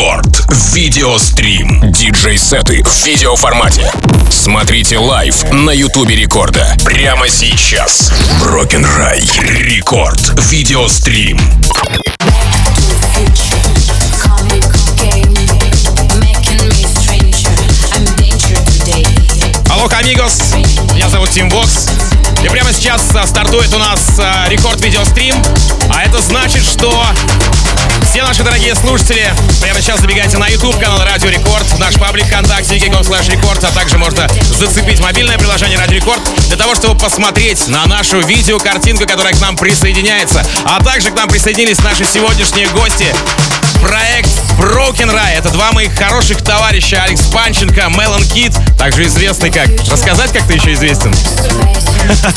Рекорд. Видеострим. Диджей-сеты в видеоформате. Смотрите live на Ютубе Рекорда. Прямо сейчас. Broken Ry. Рекорд. Видеострим. Hola, amigos. Меня зовут Тим Вокс. И прямо сейчас а, стартует у нас а, рекорд видеострим. А это значит, что все наши дорогие слушатели, прямо сейчас забегайте на YouTube канал Радио Рекорд, наш паблик ВКонтакте, wiki.com slash рекорд, а также можно зацепить мобильное приложение Радио Рекорд для того, чтобы посмотреть на нашу видеокартинку, которая к нам присоединяется. А также к нам присоединились наши сегодняшние гости проект Broken Rai. Это два моих хороших товарища, Алекс Панченко, Мелон Кит, также известный как... Рассказать, как ты еще известен?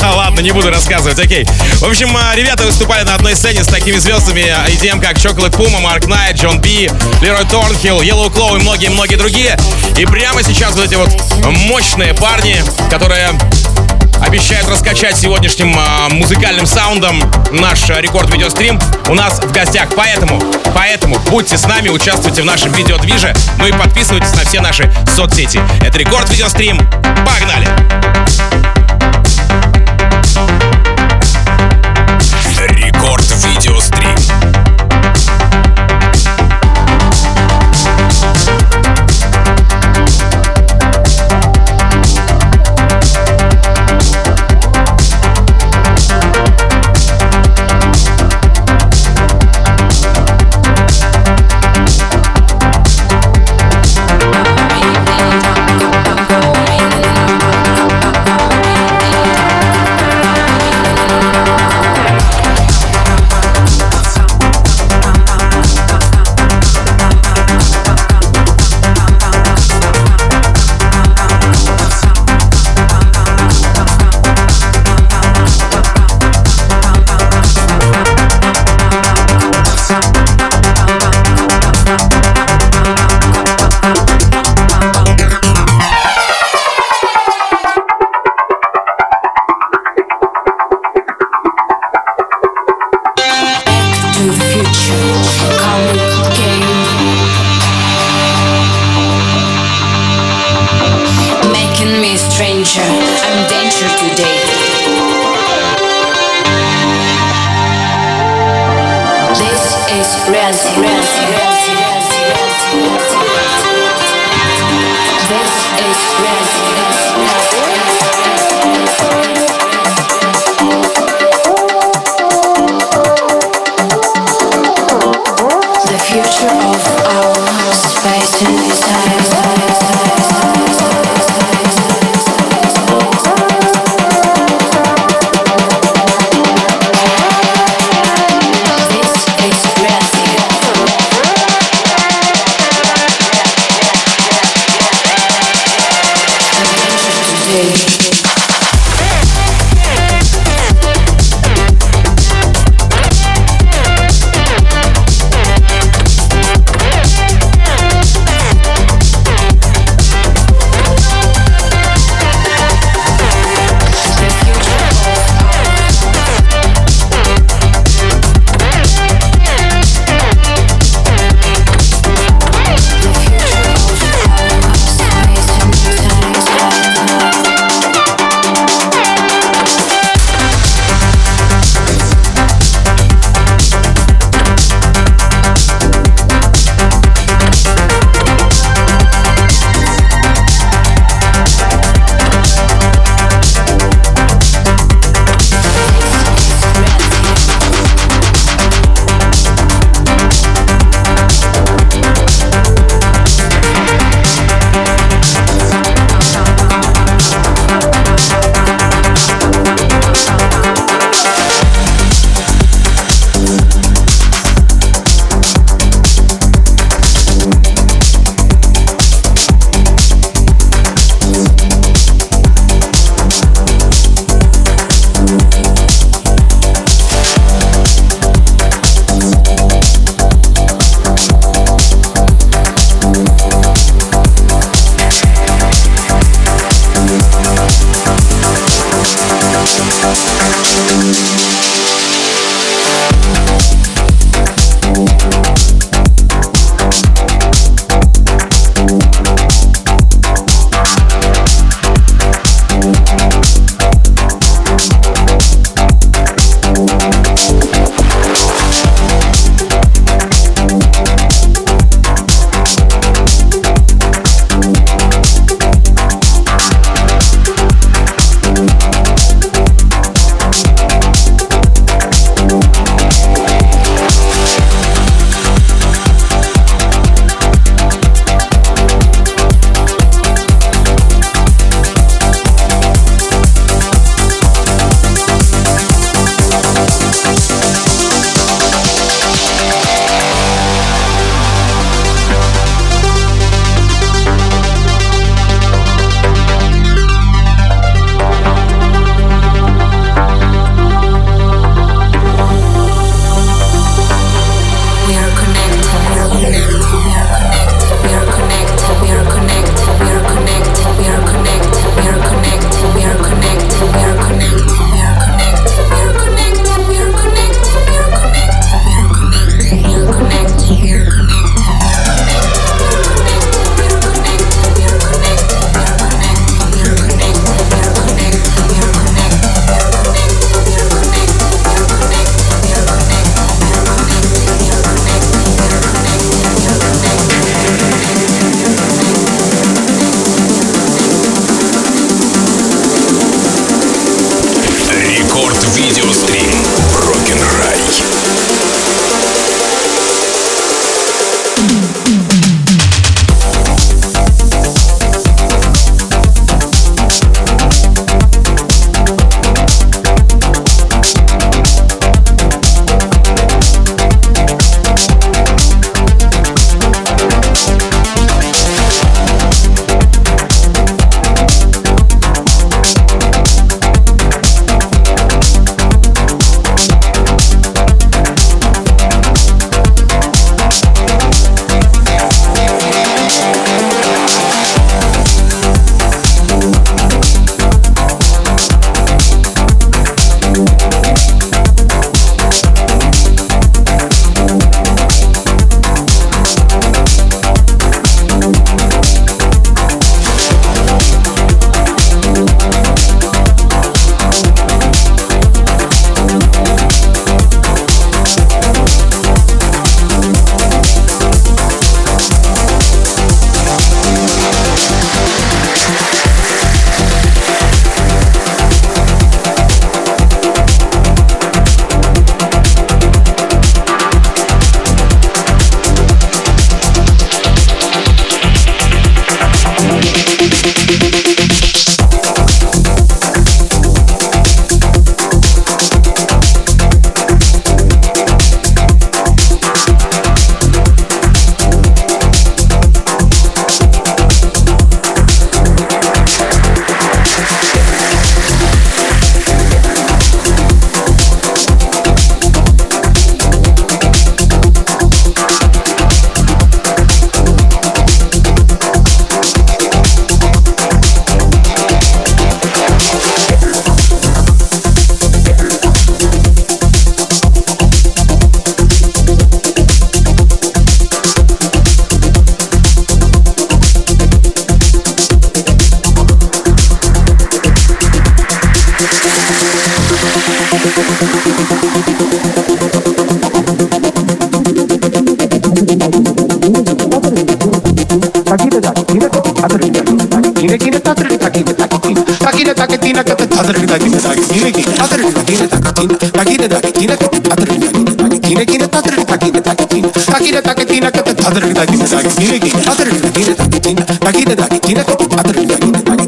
Ладно, не буду рассказывать, окей. В общем, а, ребята выступали на одной сцене с такими звездами EDM, как Chocolate Puma, Марк Найт, Джон Би, Лерой Торнхилл, Yellow Claw и многие-многие другие. И прямо сейчас вот эти вот мощные парни, которые обещают раскачать сегодняшним э, музыкальным саундом наш э, рекорд видеострим у нас в гостях. Поэтому, поэтому будьте с нами, участвуйте в нашем видеодвиже, ну и подписывайтесь на все наши соцсети. Это рекорд видеострим. Погнали! Рекорд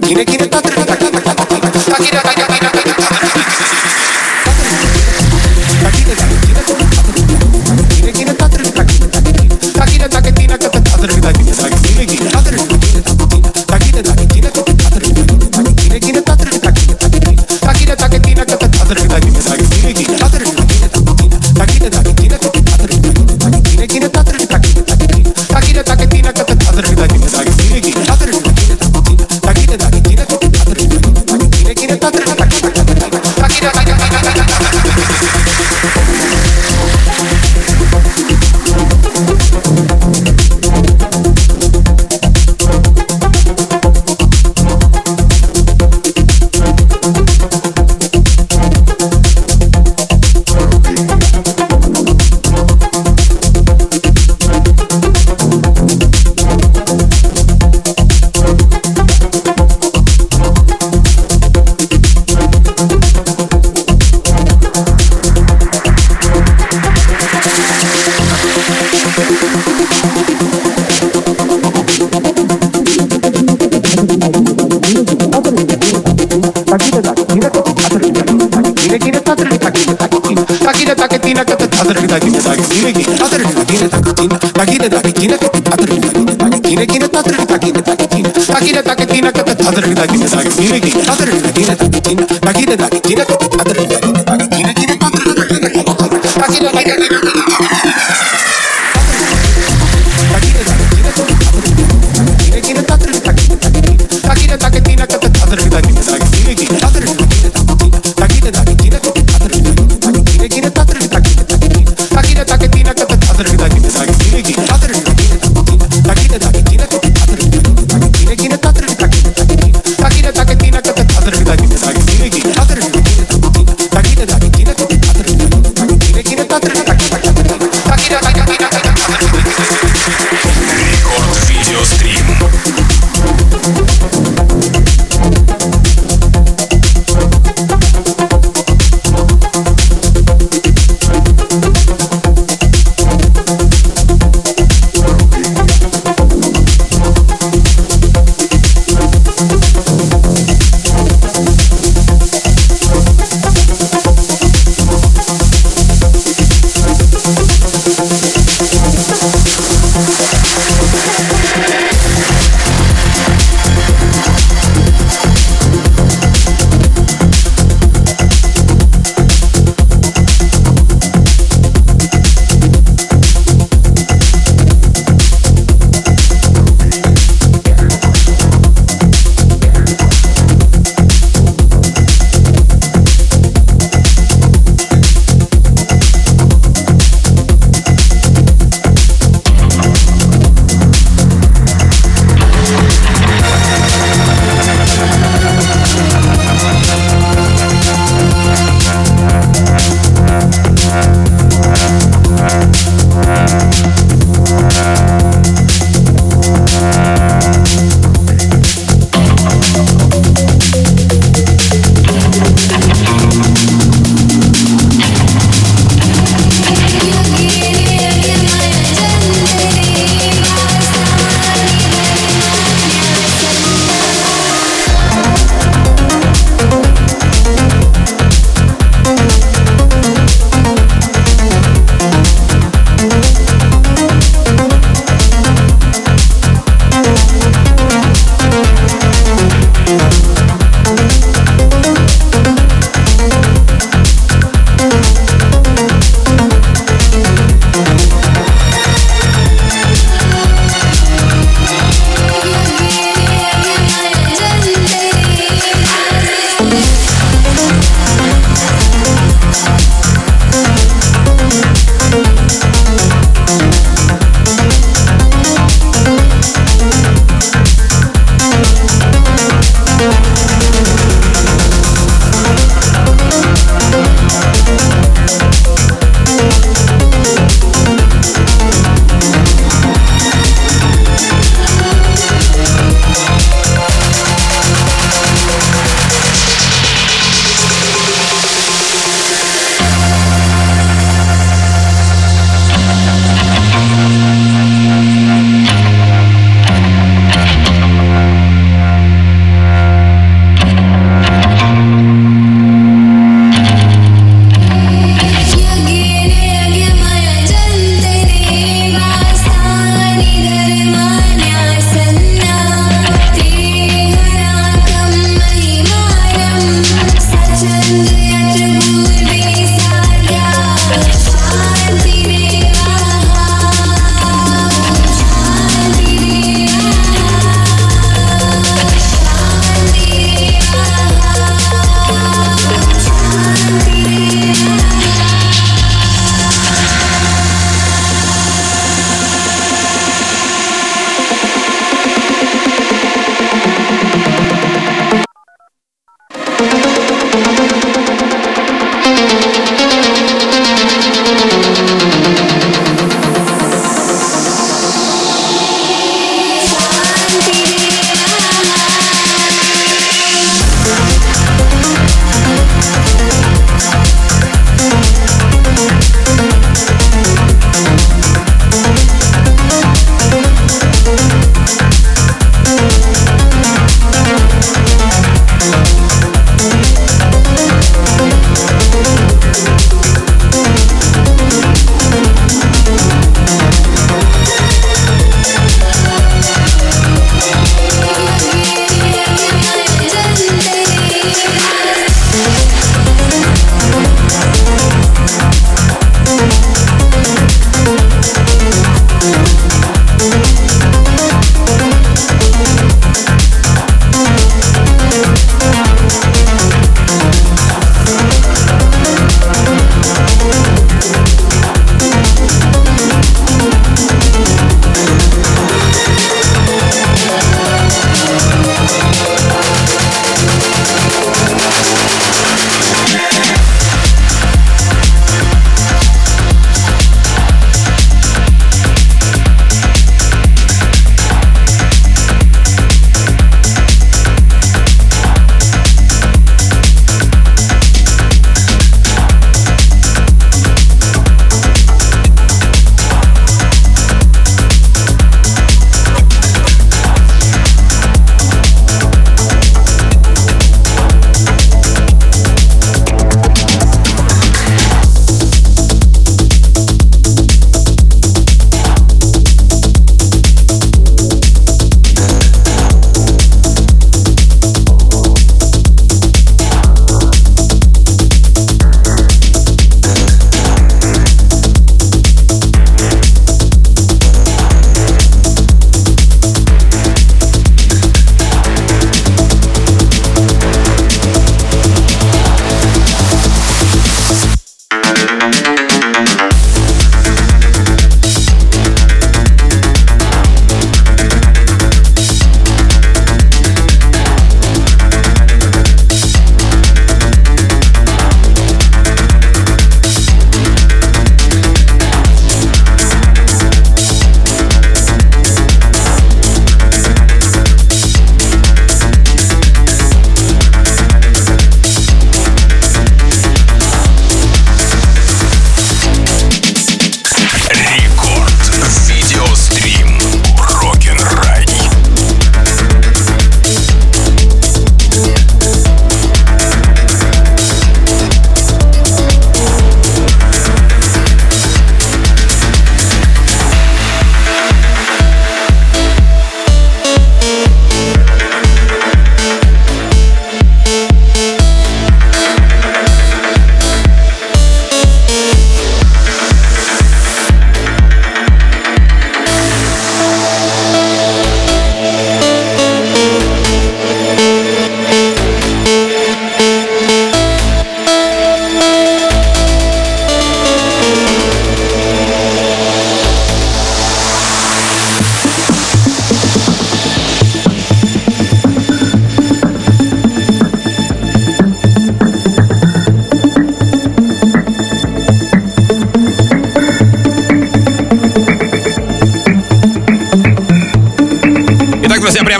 Kire kire tatri tatri tatri tatri tatri tatri tatri taketina ka tadar da ki sa ki mire ki tadar da ki sa ki tin da ki da ki tin da ki tadar da ki sa ki mire ki tadar da ki sa ki tin da ki da ki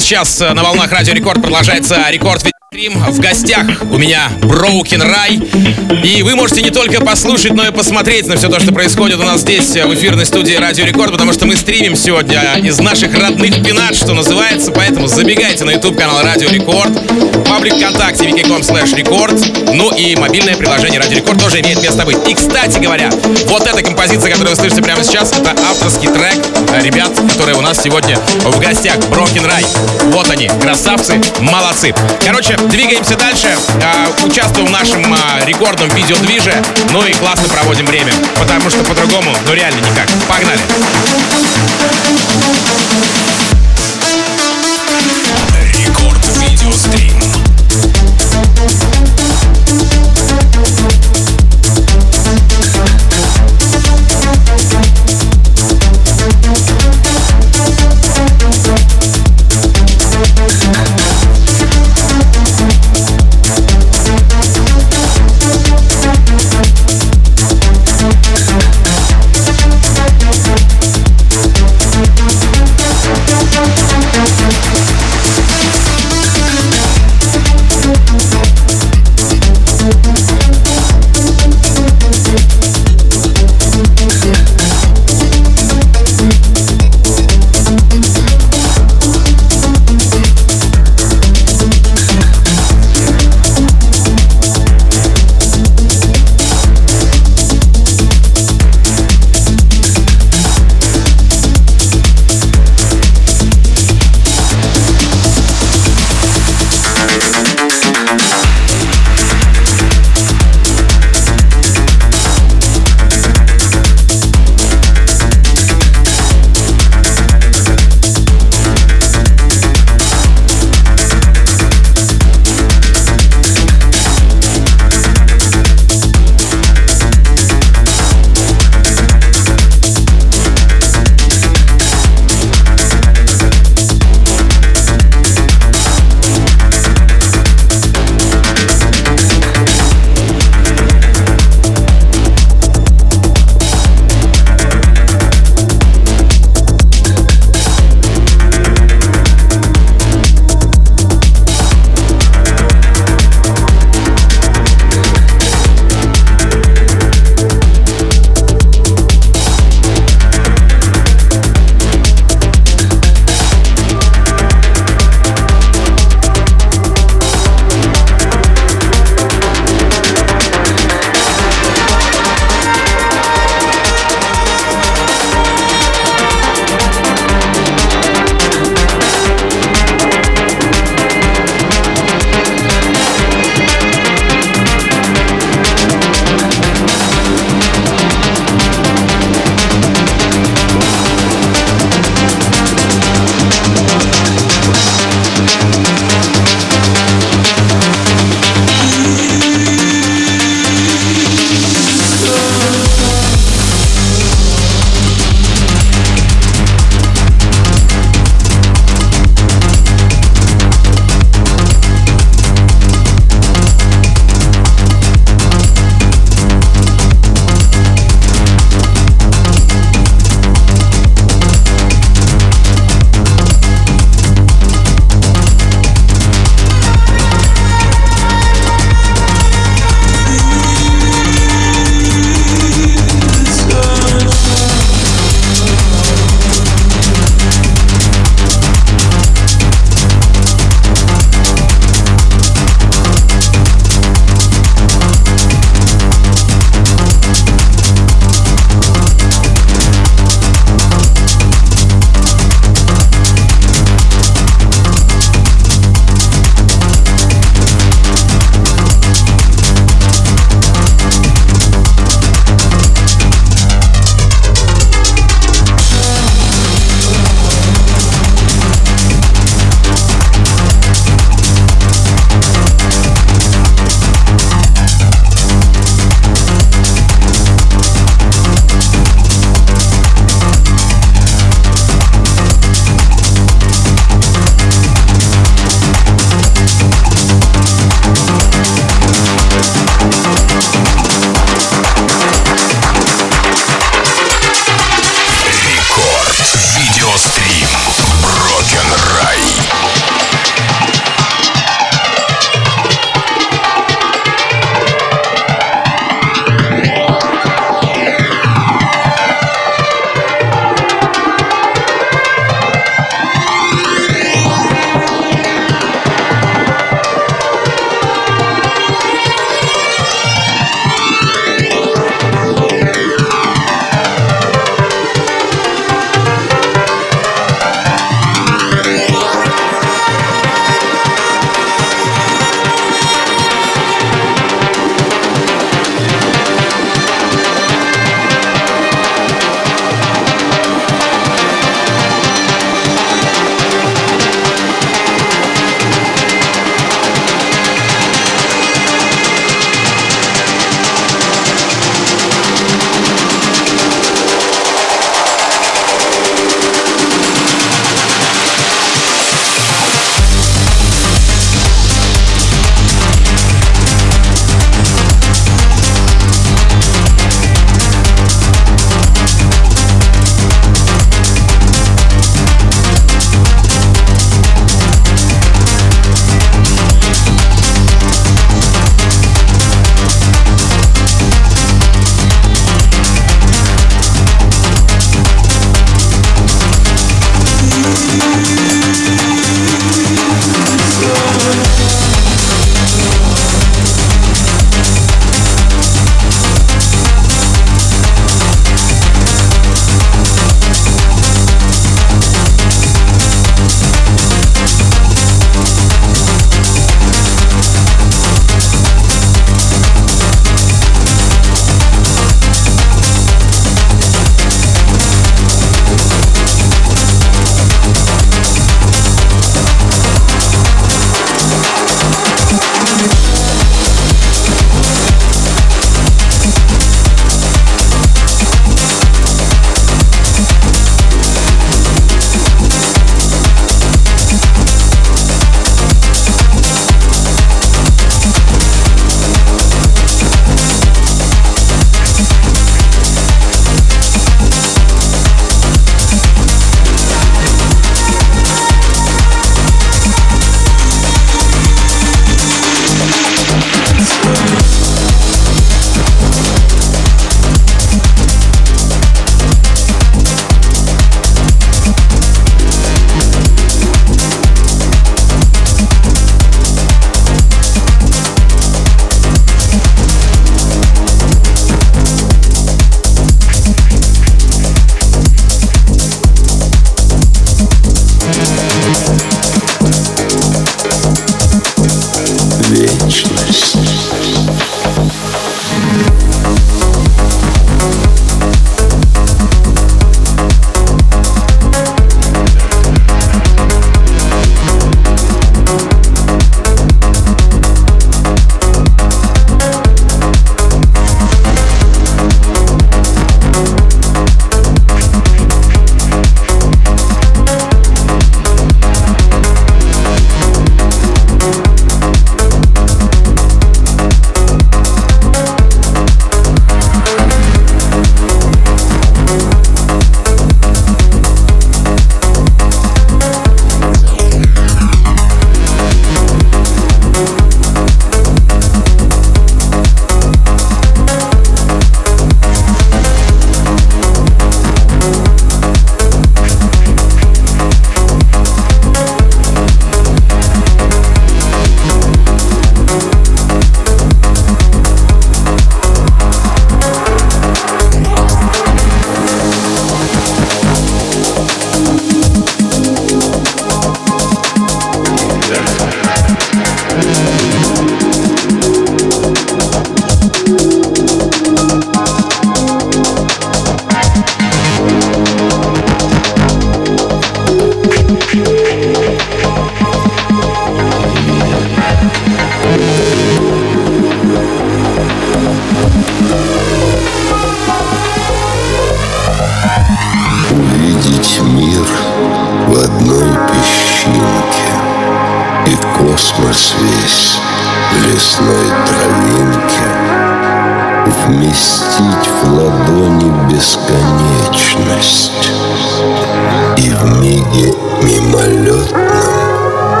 сейчас на волнах Радио Рекорд продолжается рекорд Стрим в гостях у меня Broken Ry. И вы можете не только послушать, но и посмотреть на все то, что происходит у нас здесь, в эфирной студии Радио Рекорд, потому что мы стримим сегодня из наших родных пенат, что называется. Поэтому забегайте на YouTube канал Радио Рекорд, паблик ВКонтакте vk.com slash record, ну и мобильное приложение Радио Рекорд тоже имеет место быть. И, кстати говоря, вот эта композиция, которую вы слышите прямо сейчас, это авторский трек ребят, которые у нас сегодня в гостях. Broken Рай. Вот они, красавцы, молодцы. Короче, Двигаемся дальше, э, участвуем в нашем э, рекордном видеодвиже, ну и классно проводим время, потому что по-другому, ну реально никак. Погнали! Рекорд видеострим.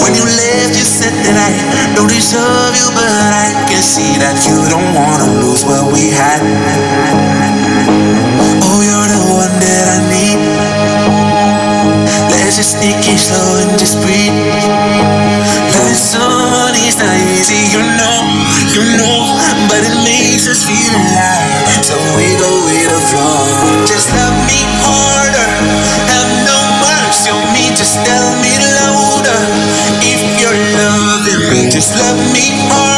When you left, you said that I don't deserve you, but I can see that you don't wanna lose what we had. Oh, you're the one that I need. Let's just take it slow and just breathe. Loving someone is not easy, you know, you know, but it makes us feel alive, so we go. Just let me all.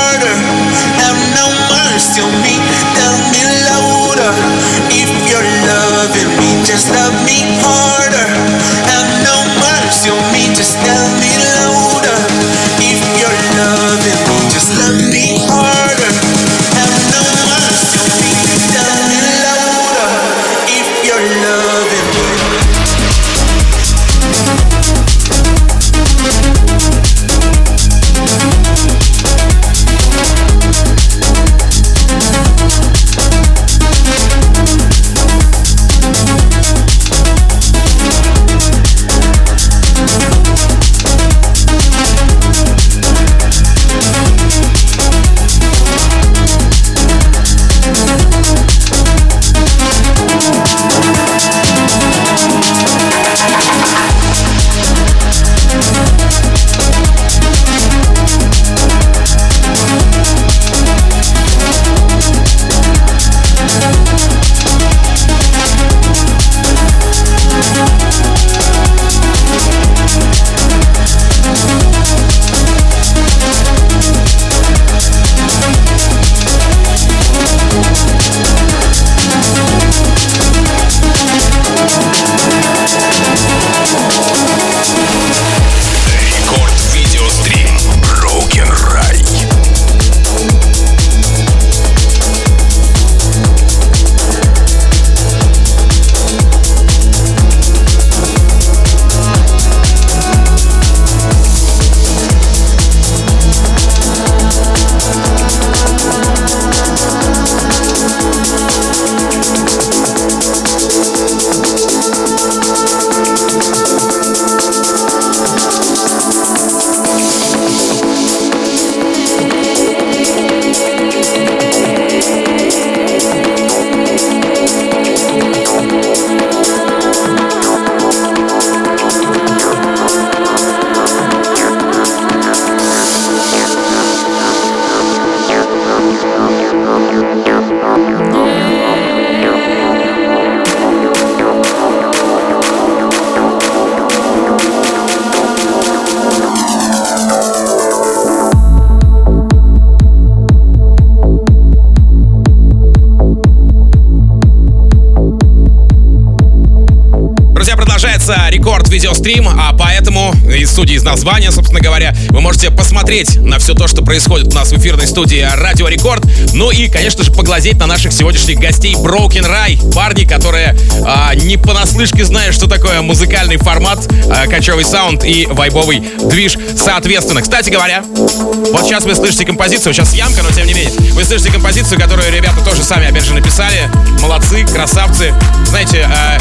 Названия, собственно говоря, вы можете посмотреть на все то, что происходит у нас в эфирной студии Радио Рекорд. Ну и, конечно же, поглазеть на наших сегодняшних гостей Broken Rai. Парни, которые а, не понаслышке знают, что такое музыкальный формат, а, кочевый саунд и вайбовый движ соответственно. Кстати говоря, вот сейчас вы слышите композицию, сейчас ямка, но тем не менее, вы слышите композицию, которую ребята тоже сами, опять же, написали. Молодцы, красавцы. Знаете, а,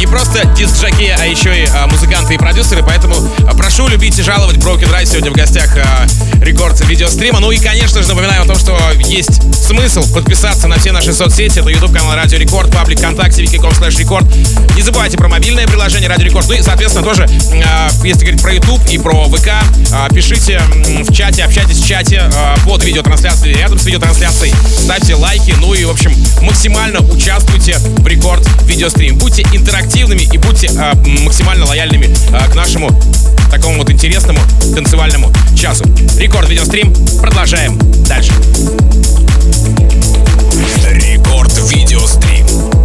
не просто disc jockey, а еще и а, музыканты и продюсеры, поэтому а, прошу любить и жаловать Broken Ry сегодня в гостях а, рекорд видеострима. Ну и, конечно же, напоминаю о том, что есть смысл подписаться на все наши соцсети. Это YouTube канал Радио Рекорд, паблик ВКонтакте, vk.com slash record. Не забывайте про мобильное приложение Радио Рекорд. Ну и, соответственно, тоже, а, если говорить про YouTube и про ВК, пишите в чате, общайтесь в чате а, под видеотрансляцией, рядом с видеотрансляцией. Ставьте лайки, ну и, в общем, максимально участвуйте в рекорд видеострим. Будьте интерактивными активными и будьте э, максимально лояльными э, к нашему такому вот интересному танцевальному часу. Рекорд видеострим. Продолжаем дальше. Рекорд видеострим.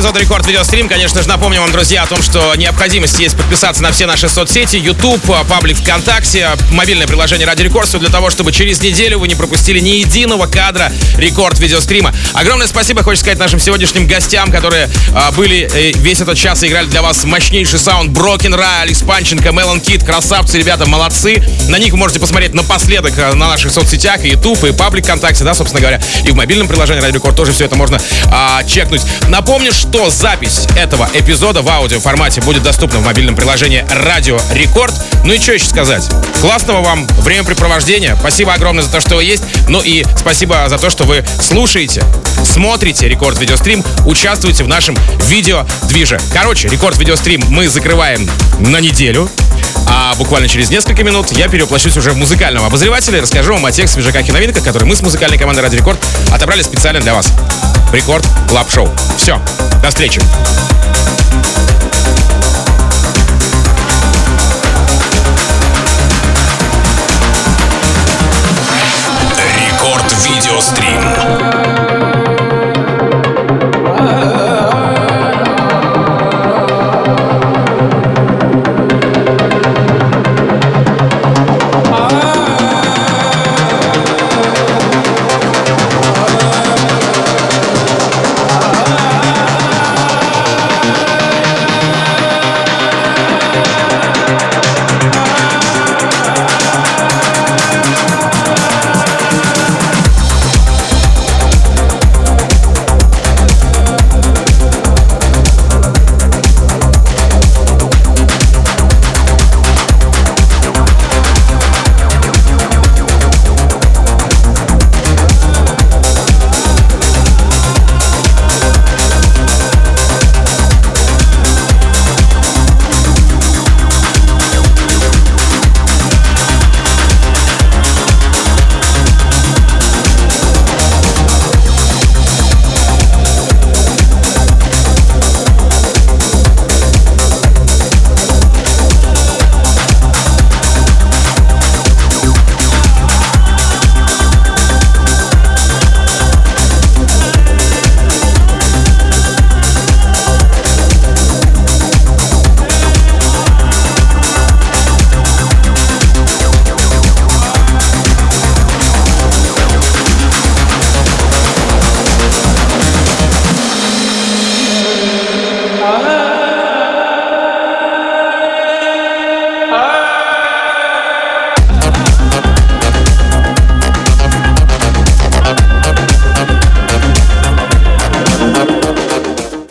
Эпизода Рекорд Видеострим. Конечно же, напомню вам, друзья, о том, что необходимость есть подписаться на все наши соцсети, YouTube, паблик ВКонтакте, мобильное приложение Радио Рекорд, для того, чтобы через неделю вы не пропустили ни единого кадра Рекорд Видеострима. Огромное спасибо, хочу сказать, нашим сегодняшним гостям, которые а, были э, весь этот час и играли для вас мощнейший саунд Broken Ry, Алекс Панченко, Мелон Кит. Красавцы, ребята, молодцы. На них вы можете посмотреть напоследок а, на наших соцсетях, и YouTube, и паблик ВКонтакте, да, собственно говоря, и в мобильном приложении Радио Рекорд тоже все это можно а, чекнуть. Напомню, что запись этого эпизода в аудио формате будет доступна в мобильном приложении Радио Рекорд. Ну и что еще сказать? Классного вам времяпрепровождения. Спасибо огромное за то, что вы есть. Ну и спасибо за то, что вы слушаете, смотрите Рекорд Видеострим, участвуете в нашем видео-движе. Короче, Рекорд Видеострим мы закрываем на неделю. А буквально через несколько минут я перевоплощусь уже в музыкального обозревателя и расскажу вам о тех свежаках и новинках, которые мы с музыкальной командой Радио Рекорд отобрали специально для вас. Record Club Show. Все, до встречи. Рекорд Видеострим.